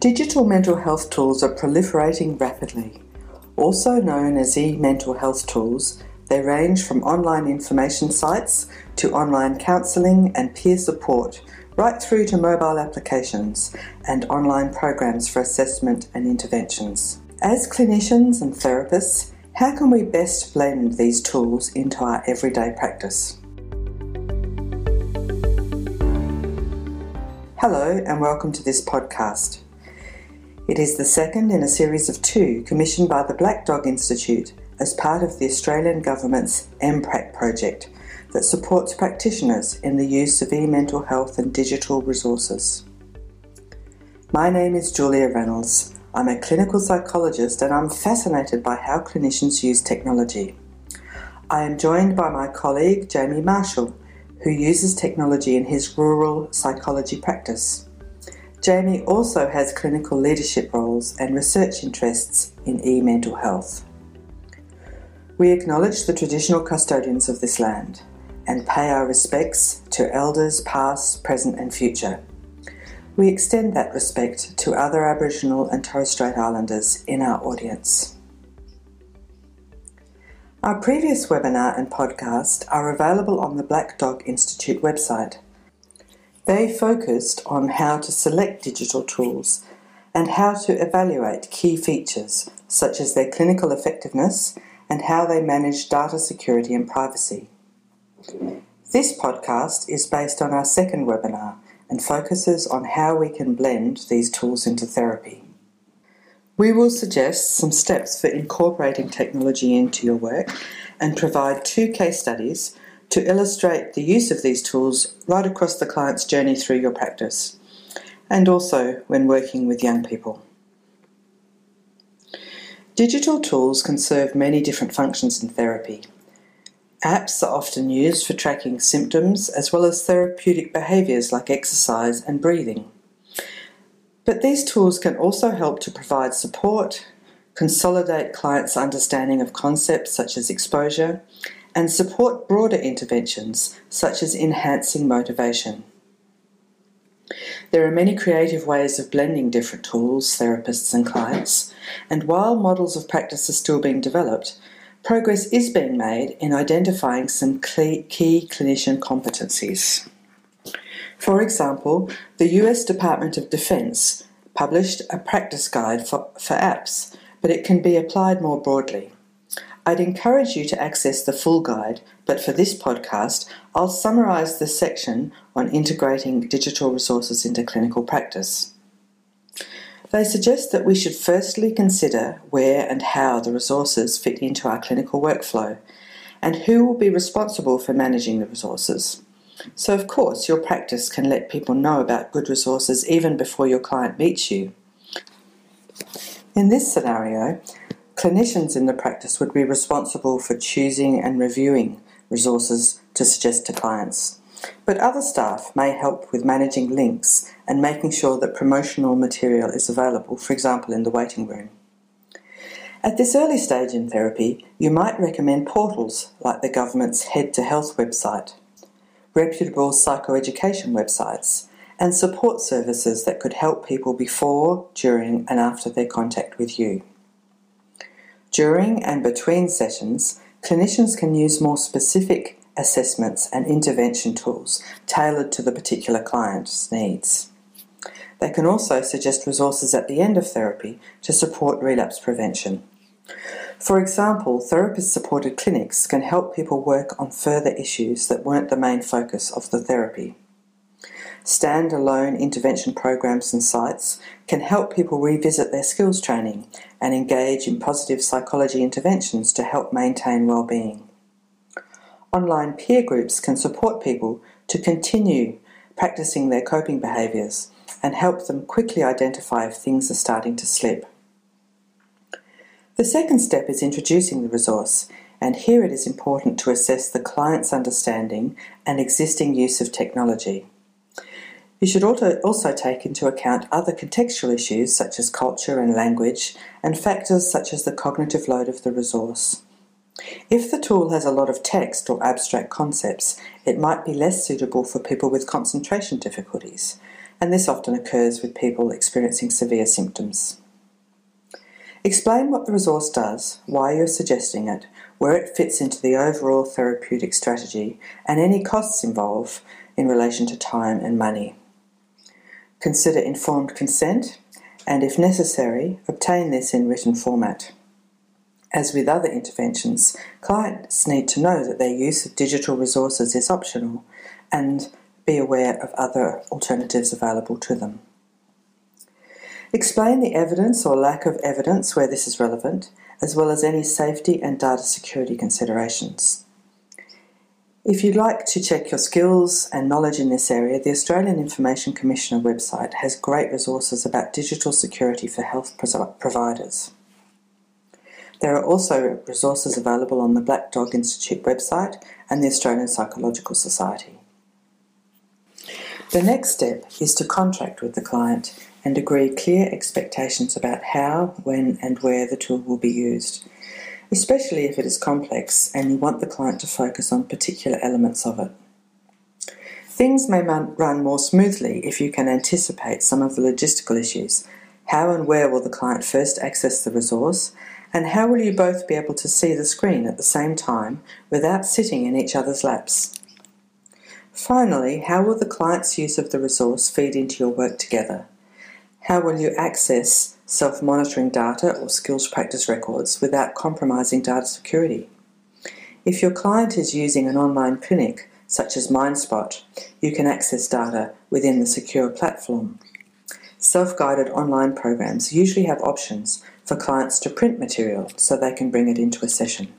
Digital mental health tools are proliferating rapidly. Also known as e mental health tools, they range from online information sites to online counselling and peer support, right through to mobile applications and online programs for assessment and interventions. As clinicians and therapists, how can we best blend these tools into our everyday practice? Hello, and welcome to this podcast. It is the second in a series of two commissioned by the Black Dog Institute as part of the Australian Government's eMHPrac project that supports practitioners in the use of e-mental health and digital resources. My name is Julia Reynolds. I'm a clinical psychologist and I'm fascinated by how clinicians use technology. I am joined by my colleague Jamie Marshall, who uses technology in his rural psychology practice. Jamie also has clinical leadership roles and research interests in e mental health. We acknowledge the traditional custodians of this land and pay our respects to elders past, present, and future. We extend that respect to other Aboriginal and Torres Strait Islanders in our audience. Our previous webinar and podcast are available on the Black Dog Institute website. They focused on how to select digital tools and how to evaluate key features such as their clinical effectiveness and how they manage data security and privacy. This podcast is based on our second webinar and focuses on how we can blend these tools into therapy. We will suggest some steps for incorporating technology into your work and provide two case studies to illustrate the use of these tools right across the client's journey through your practice, and also when working with young people. Digital tools can serve many different functions in therapy. Apps are often used for tracking symptoms as well as therapeutic behaviours like exercise and breathing. But these tools can also help to provide support, consolidate clients' understanding of concepts such as exposure, and support broader interventions such as enhancing motivation. There are many creative ways of blending different tools, therapists, and clients, and while models of practice are still being developed, progress is being made in identifying some key clinician competencies. For example, the US Department of Defense published a practice guide for, for apps, but it can be applied more broadly. I'd encourage you to access the full guide, but for this podcast, I'll summarise the section on integrating digital resources into clinical practice. They suggest that we should firstly consider where and how the resources fit into our clinical workflow and who will be responsible for managing the resources. So, of course, your practice can let people know about good resources even before your client meets you. In this scenario, Clinicians in the practice would be responsible for choosing and reviewing resources to suggest to clients. But other staff may help with managing links and making sure that promotional material is available, for example, in the waiting room. At this early stage in therapy, you might recommend portals like the government's Head to Health website, reputable psychoeducation websites, and support services that could help people before, during, and after their contact with you. During and between sessions, clinicians can use more specific assessments and intervention tools tailored to the particular client's needs. They can also suggest resources at the end of therapy to support relapse prevention. For example, therapist supported clinics can help people work on further issues that weren't the main focus of the therapy. Standalone intervention programs and sites can help people revisit their skills training and engage in positive psychology interventions to help maintain well-being. Online peer groups can support people to continue practicing their coping behaviours and help them quickly identify if things are starting to slip. The second step is introducing the resource, and here it is important to assess the client's understanding and existing use of technology. You should also take into account other contextual issues such as culture and language, and factors such as the cognitive load of the resource. If the tool has a lot of text or abstract concepts, it might be less suitable for people with concentration difficulties. and this often occurs with people experiencing severe symptoms. Explain what the resource does, why you're suggesting it, where it fits into the overall therapeutic strategy, and any costs involved in relation to time and money. Consider informed consent, and if necessary, obtain this in written format. As with other interventions, clients need to know that their use of digital resources is optional and be aware of other alternatives available to them. Explain the evidence or lack of evidence where this is relevant, as well as any safety and data security considerations. If you'd like to check your skills and knowledge in this area, the Australian Information Commissioner website has great resources about digital security for health providers. There are also resources available on the Black Dog Institute website and the Australian Psychological Society. The next step is to contract with the client and agree clear expectations about how, when, and where the tool will be used, especially if it is complex and you want the client to focus on particular elements of it. Things may run more smoothly if you can anticipate some of the logistical issues. How and where will the client first access the resource? And how will you both be able to see the screen at the same time without sitting in each other's laps? Finally, how will the client's use of the resource feed into your work together? How will you access self monitoring data or skills practice records without compromising data security? If your client is using an online clinic, such as MindSpot, you can access data within the secure platform. Self guided online programs usually have options for clients to print material so they can bring it into a session.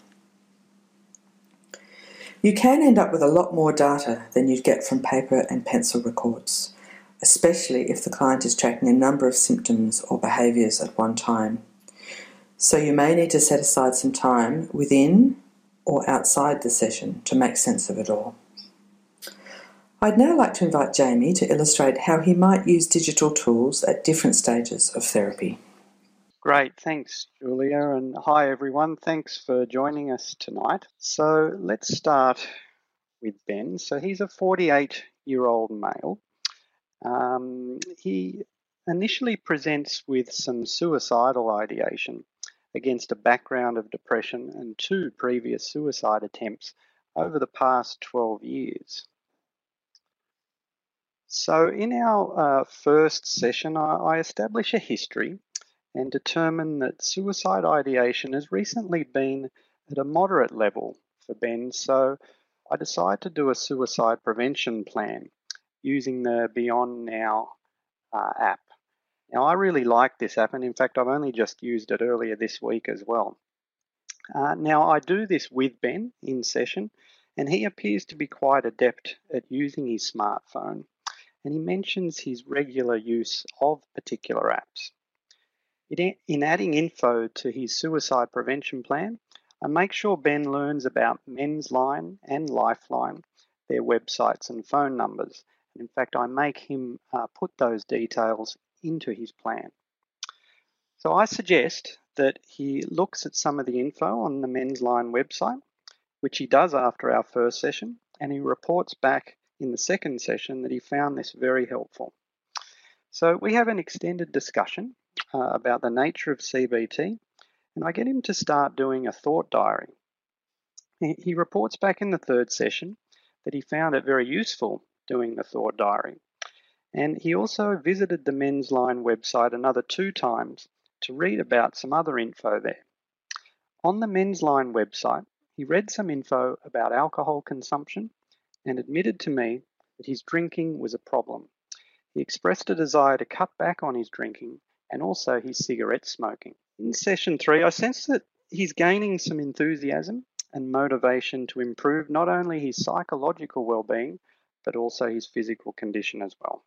You can end up with a lot more data than you'd get from paper and pencil records, especially if the client is tracking a number of symptoms or behaviours at one time. So you may need to set aside some time within or outside the session to make sense of it all. I'd now like to invite Jamie to illustrate how he might use digital tools at different stages of therapy. Great, thanks, Julia, and hi everyone. Thanks for joining us tonight. So let's start with Ben. So he's a 48 year old male. Um, he initially presents with some suicidal ideation against a background of depression and two previous suicide attempts over the past 12 years. So, in our uh, first session, I, I establish a history and determine that suicide ideation has recently been at a moderate level for Ben, so I decide to do a suicide prevention plan using the Beyond Now uh, app. Now, I really like this app, and in fact, I've only just used it earlier this week as well. Uh, now, I do this with Ben in session, and he appears to be quite adept at using his smartphone, and he mentions his regular use of particular apps. In adding info to his suicide prevention plan, I make sure Ben learns about Men's Line and Lifeline, their websites and phone numbers. And in fact, I make him uh, put those details into his plan. So I suggest that he looks at some of the info on the Men's Line website, which he does after our first session, and he reports back in the second session that he found this very helpful. So we have an extended discussion uh, about the nature of CBT, and I get him to start doing a thought diary. He, he reports back in the third session that he found it very useful doing the thought diary. And he also visited the Men's Line website another two times to read about some other info there. On the Men's Line website, he read some info about alcohol consumption and admitted to me that his drinking was a problem. He expressed a desire to cut back on his drinking and also his cigarette smoking. In session three, I sense that he's gaining some enthusiasm and motivation to improve not only his psychological well-being, but also his physical condition as well.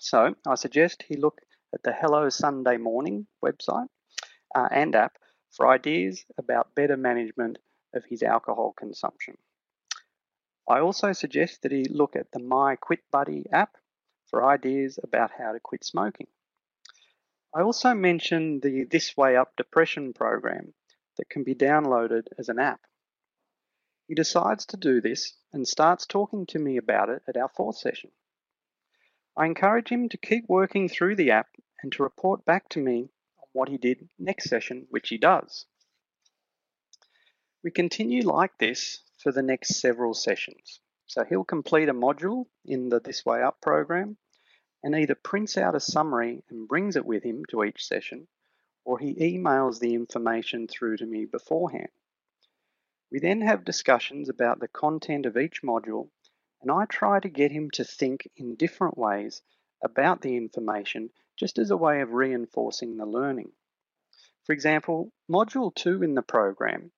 So I suggest he look at the Hello Sunday Morning website uh, and app for ideas about better management of his alcohol consumption. I also suggest that he look at the My Quit Buddy app for ideas about how to quit smoking. I also mentioned the This Way Up depression program that can be downloaded as an app. He decides to do this and starts talking to me about it at our fourth session. I encourage him to keep working through the app and to report back to me on what he did next session, which he does. We continue like this for the next several sessions. So he'll complete a module in the This Way Up program and either prints out a summary and brings it with him to each session, or he emails the information through to me beforehand. We then have discussions about the content of each module and I try to get him to think in different ways about the information just as a way of reinforcing the learning. For example, Module 2 in the program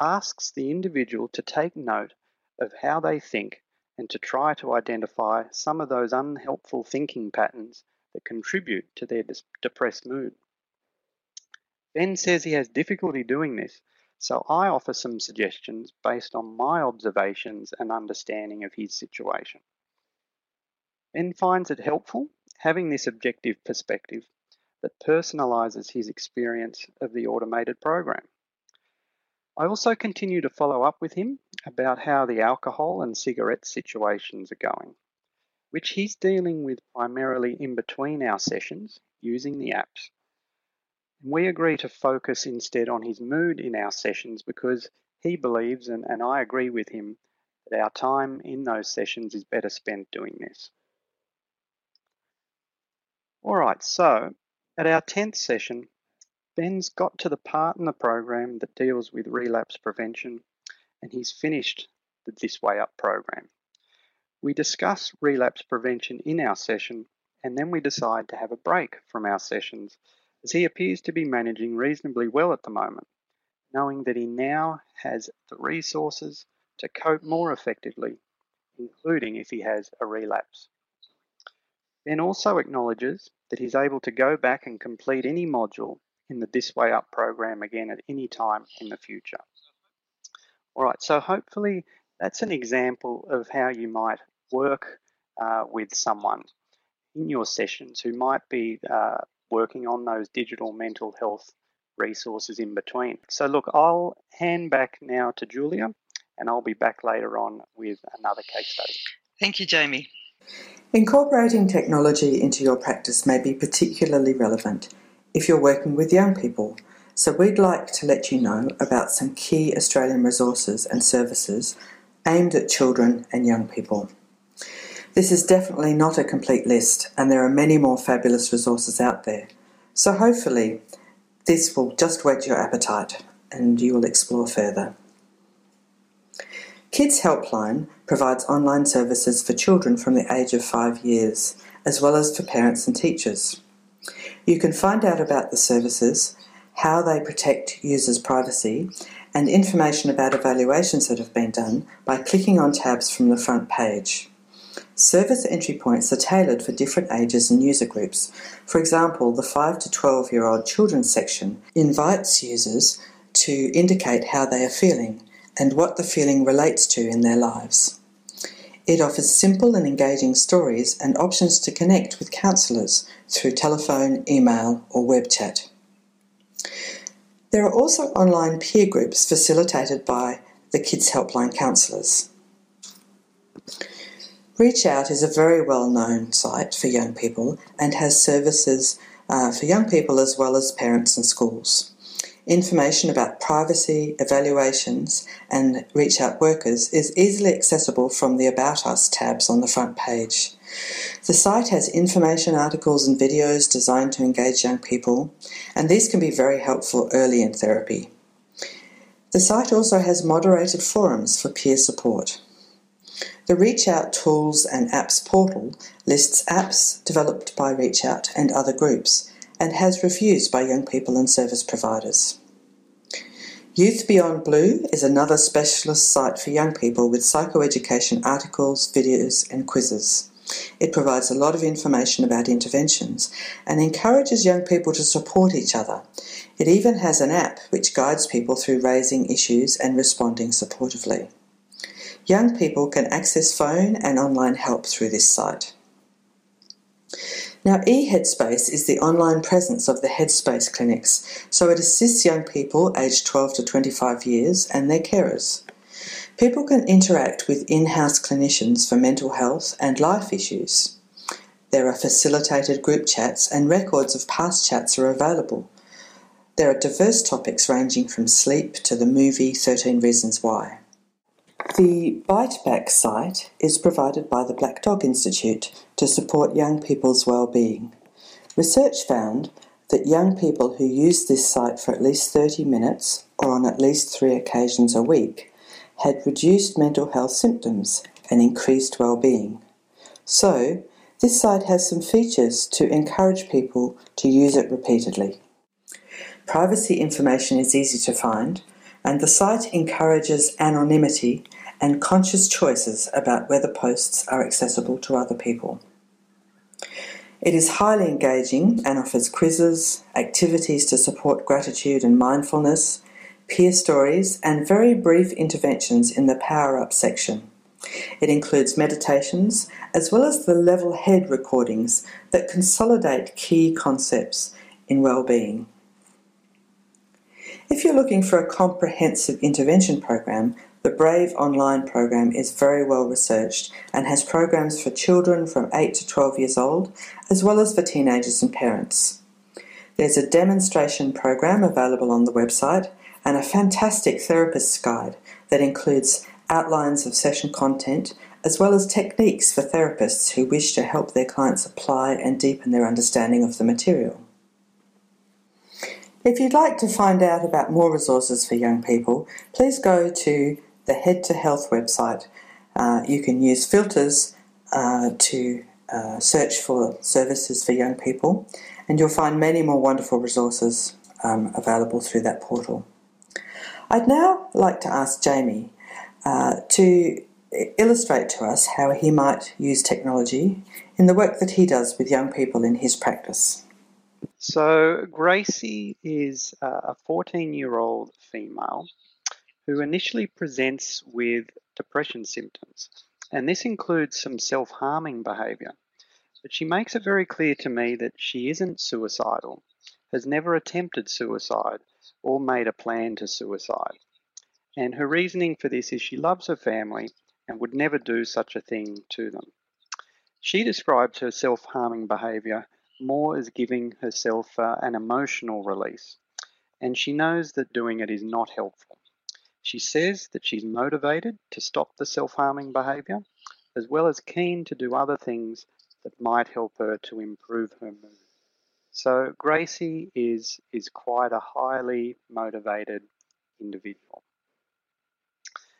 asks the individual to take note of how they think and to try to identify some of those unhelpful thinking patterns that contribute to their depressed mood. Ben says he has difficulty doing this so I offer some suggestions based on my observations and understanding of his situation. Ben finds it helpful having this objective perspective that personalises his experience of the automated program. I also continue to follow up with him about how the alcohol and cigarette situations are going, which he's dealing with primarily in between our sessions using the apps we agree to focus instead on his mood in our sessions because he believes, and, and I agree with him, that our time in those sessions is better spent doing this. All right, so at our 10th session, Ben's got to the part in the program that deals with relapse prevention and he's finished the This Way Up program. We discuss relapse prevention in our session and then we decide to have a break from our sessions as he appears to be managing reasonably well at the moment, knowing that he now has the resources to cope more effectively, including if he has a relapse. Ben also acknowledges that he's able to go back and complete any module in the This Way Up program again at any time in the future. All right, so hopefully that's an example of how you might work uh, with someone in your sessions who might be uh, working on those digital mental health resources in between. So, look, I'll hand back now to Julia and I'll be back later on with another case study. Thank you, Jamie. Incorporating technology into your practice may be particularly relevant if you're working with young people. So, we'd like to let you know about some key Australian resources and services aimed at children and young people. This is definitely not a complete list, and there are many more fabulous resources out there. So hopefully, this will just whet your appetite and you will explore further. Kids Helpline provides online services for children from the age of five years, as well as for parents and teachers. You can find out about the services, how they protect users' privacy, and information about evaluations that have been done by clicking on tabs from the front page. Service entry points are tailored for different ages and user groups. For example, the 5 to 12 year old children's section invites users to indicate how they are feeling and what the feeling relates to in their lives. It offers simple and engaging stories and options to connect with counsellors through telephone, email, or web chat. There are also online peer groups facilitated by the Kids Helpline counsellors. Reach Out is a very well known site for young people and has services uh, for young people as well as parents and schools. Information about privacy, evaluations, and Reach Out workers is easily accessible from the About Us tabs on the front page. The site has information articles and videos designed to engage young people, and these can be very helpful early in therapy. The site also has moderated forums for peer support. The ReachOut Tools and Apps portal lists apps developed by ReachOut and other groups and has reviews by young people and service providers. Youth Beyond Blue is another specialist site for young people with psychoeducation articles, videos, and quizzes. It provides a lot of information about interventions and encourages young people to support each other. It even has an app which guides people through raising issues and responding supportively. Young people can access phone and online help through this site. Now, eHeadspace is the online presence of the Headspace clinics, so it assists young people aged 12 to 25 years and their carers. People can interact with in house clinicians for mental health and life issues. There are facilitated group chats and records of past chats are available. There are diverse topics ranging from sleep to the movie 13 Reasons Why. The Biteback site is provided by the Black Dog Institute to support young people's well-being. Research found that young people who use this site for at least 30 minutes or on at least three occasions a week had reduced mental health symptoms and increased well-being. So, this site has some features to encourage people to use it repeatedly. Privacy information is easy to find, and the site encourages anonymity and conscious choices about whether posts are accessible to other people. It is highly engaging and offers quizzes, activities to support gratitude and mindfulness, peer stories, and very brief interventions in the Power Up section. It includes meditations as well as the level head recordings that consolidate key concepts in well-being. If you're looking for a comprehensive intervention program, the BRAVE online program is very well researched and has programs for children from 8 to 12 years old, as well as for teenagers and parents. There's a demonstration program available on the website and a fantastic therapist's guide that includes outlines of session content as well as techniques for therapists who wish to help their clients apply and deepen their understanding of the material. If you'd like to find out about more resources for young people, please go to the Head to Health website. Uh, you can use filters uh, to uh, search for services for young people, and you'll find many more wonderful resources um, available through that portal. I'd now like to ask Jamie uh, to illustrate to us how he might use technology in the work that he does with young people in his practice. So, Gracie is a 14 year old female who initially presents with depression symptoms, and this includes some self harming behaviour. But she makes it very clear to me that she isn't suicidal, has never attempted suicide, or made a plan to suicide. And her reasoning for this is she loves her family and would never do such a thing to them. She describes her self harming behaviour more as giving herself uh, an emotional release, and she knows that doing it is not helpful. She says that she's motivated to stop the self harming behaviour, as well as keen to do other things that might help her to improve her mood. So Gracie is, is quite a highly motivated individual.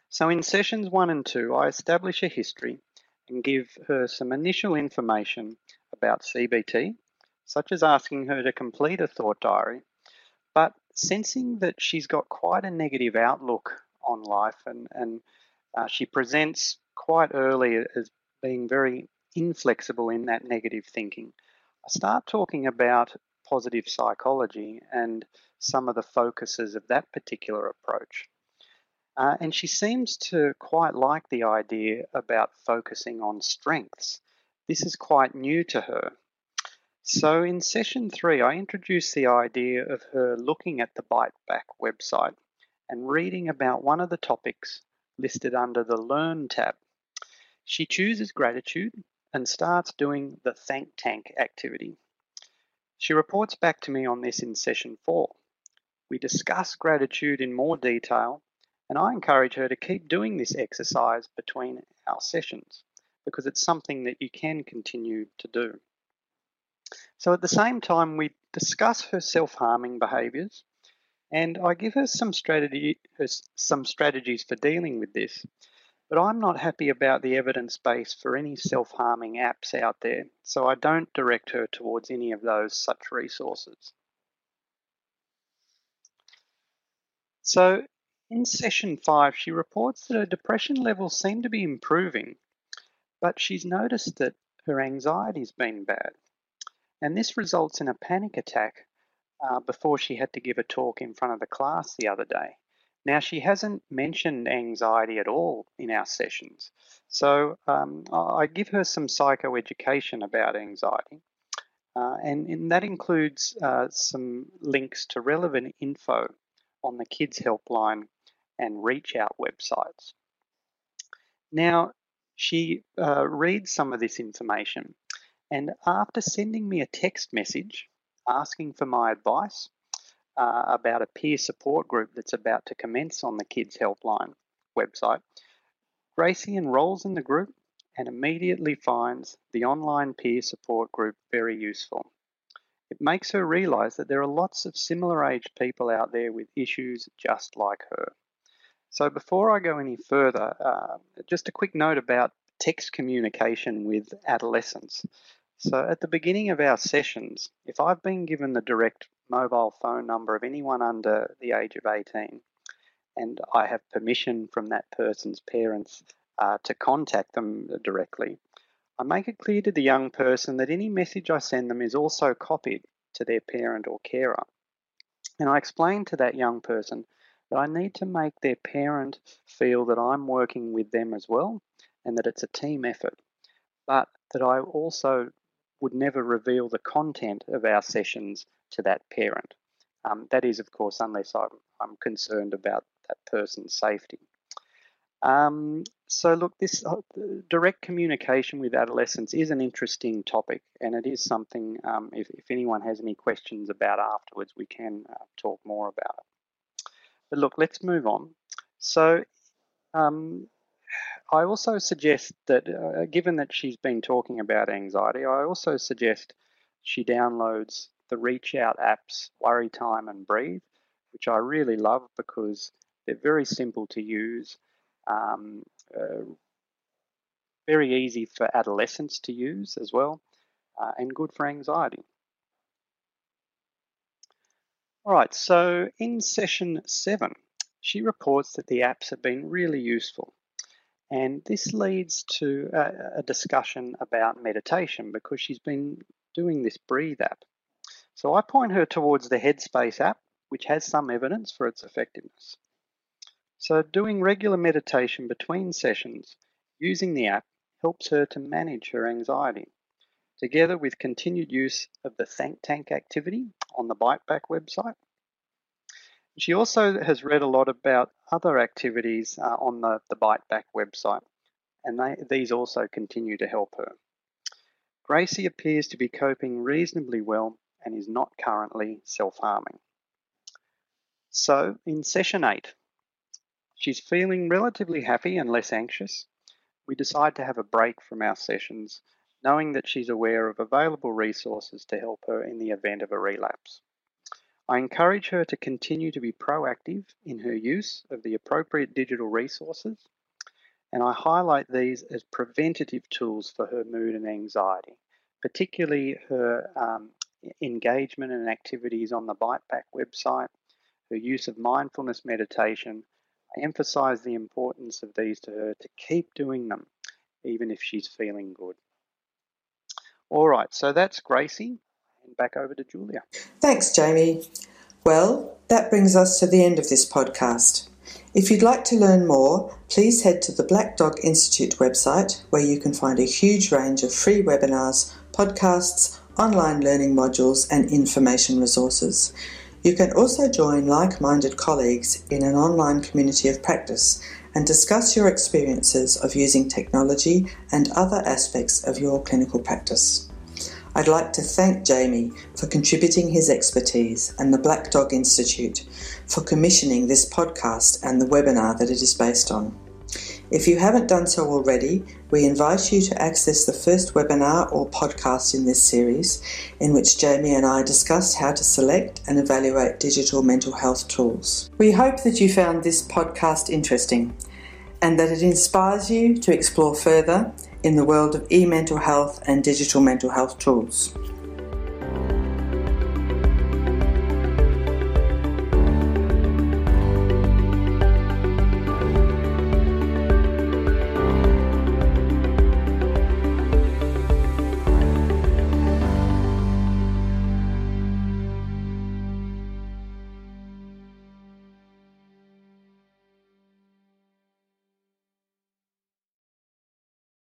So in sessions one and two, I establish a history and give her some initial information about CBT, such as asking her to complete a thought diary, but sensing that she's got quite a negative outlook on life and, and uh, she presents quite early as being very inflexible in that negative thinking. I start talking about positive psychology and some of the focuses of that particular approach. Uh, and she seems to quite like the idea about focusing on strengths. This is quite new to her. So in session three, I introduced the idea of her looking at the Bite Back website and reading about one of the topics listed under the Learn tab. She chooses gratitude and starts doing the Thank Tank activity. She reports back to me on this in session four. We discuss gratitude in more detail, and I encourage her to keep doing this exercise between our sessions because it's something that you can continue to do. So at the same time, we discuss her self-harming behaviours, and I give her some strategy, some strategies for dealing with this. But I'm not happy about the evidence base for any self-harming apps out there, so I don't direct her towards any of those such resources. So in session five, she reports that her depression levels seem to be improving, but she's noticed that her anxiety's been bad. And this results in a panic attack uh, before she had to give a talk in front of the class the other day. Now, she hasn't mentioned anxiety at all in our sessions. So um, I give her some psychoeducation about anxiety. Uh, and, and, that includes uh, some links to relevant info on the Kids Helpline and Reach Out websites. Now, she uh, reads some of this information And after sending me a text message asking for my advice uh, about a peer support group that's about to commence on the Kids Helpline website, Gracie enrolls in the group and immediately finds the online peer support group very useful. It makes her realise that there are lots of similar aged people out there with issues just like her. So before I go any further, uh, just a quick note about text communication with adolescents. So at the beginning of our sessions, if I've been given the direct mobile phone number of anyone under the age of 18, and I have permission from that person's parents uh, to contact them directly, I make it clear to the young person that any message I send them is also copied to their parent or carer. And I explain to that young person that I need to make their parent feel that I'm working with them as well and that it's a team effort, but that I also would never reveal the content of our sessions to that parent. Um, that is, of course, unless I'm, I'm concerned about that person's safety. Um, so, look, this uh, direct communication with adolescents is an interesting topic, and it is something, um, if, if, anyone has any questions about afterwards, we can uh, talk more about it. But look, let's move on. So, um, I also suggest that, uh, given that she's been talking about anxiety, I also suggest she downloads the Reach Out apps, Worry Time and Breathe, which I really love because they're very simple to use um, uh, very easy for adolescents to use as well, uh, and good for anxiety. All right, so in session seven, she reports that the apps have been really useful. And this leads to a, a discussion about meditation because she's been doing this Breathe app. So I point her towards the Headspace app, which has some evidence for its effectiveness. So doing regular meditation between sessions using the app helps her to manage her anxiety. Together with continued use of the Thank Tank activity on the Biteback website. She also has read a lot about other activities uh, on the, the Bite Back website, and they, these also continue to help her. Gracie appears to be coping reasonably well and is not currently self harming. So, in session 8, She's feeling relatively happy and less anxious. We decide to have a break from our sessions, knowing that she's aware of available resources to help her in the event of a relapse. I encourage her to continue to be proactive in her use of the appropriate digital resources, and I highlight these as preventative tools for her mood and anxiety, particularly her um, engagement and activities on the Biteback website, her use of mindfulness meditation, I emphasize the importance of these to her to keep doing them, even if she's feeling good. All right, so that's Gracie. Back over to Julia. Thanks, Jamie. Well, that brings us to the end of this podcast. If you'd like to learn more, please head to the Black Dog Institute website where you can find a huge range of free webinars, podcasts, online learning modules, and information resources. You can also join like minded colleagues in an online community of practice and discuss your experiences of using technology and other aspects of your clinical practice. I'd like to thank Jamie for contributing his expertise and the Black Dog Institute for commissioning this podcast and the webinar that it is based on. If you haven't done so already, we invite you to access the first webinar or podcast in this series, in which Jamie and I discuss how to select and evaluate digital mental health tools. We hope that you found this podcast interesting and that it inspires you to explore further in the world of e mental health and digital mental health tools.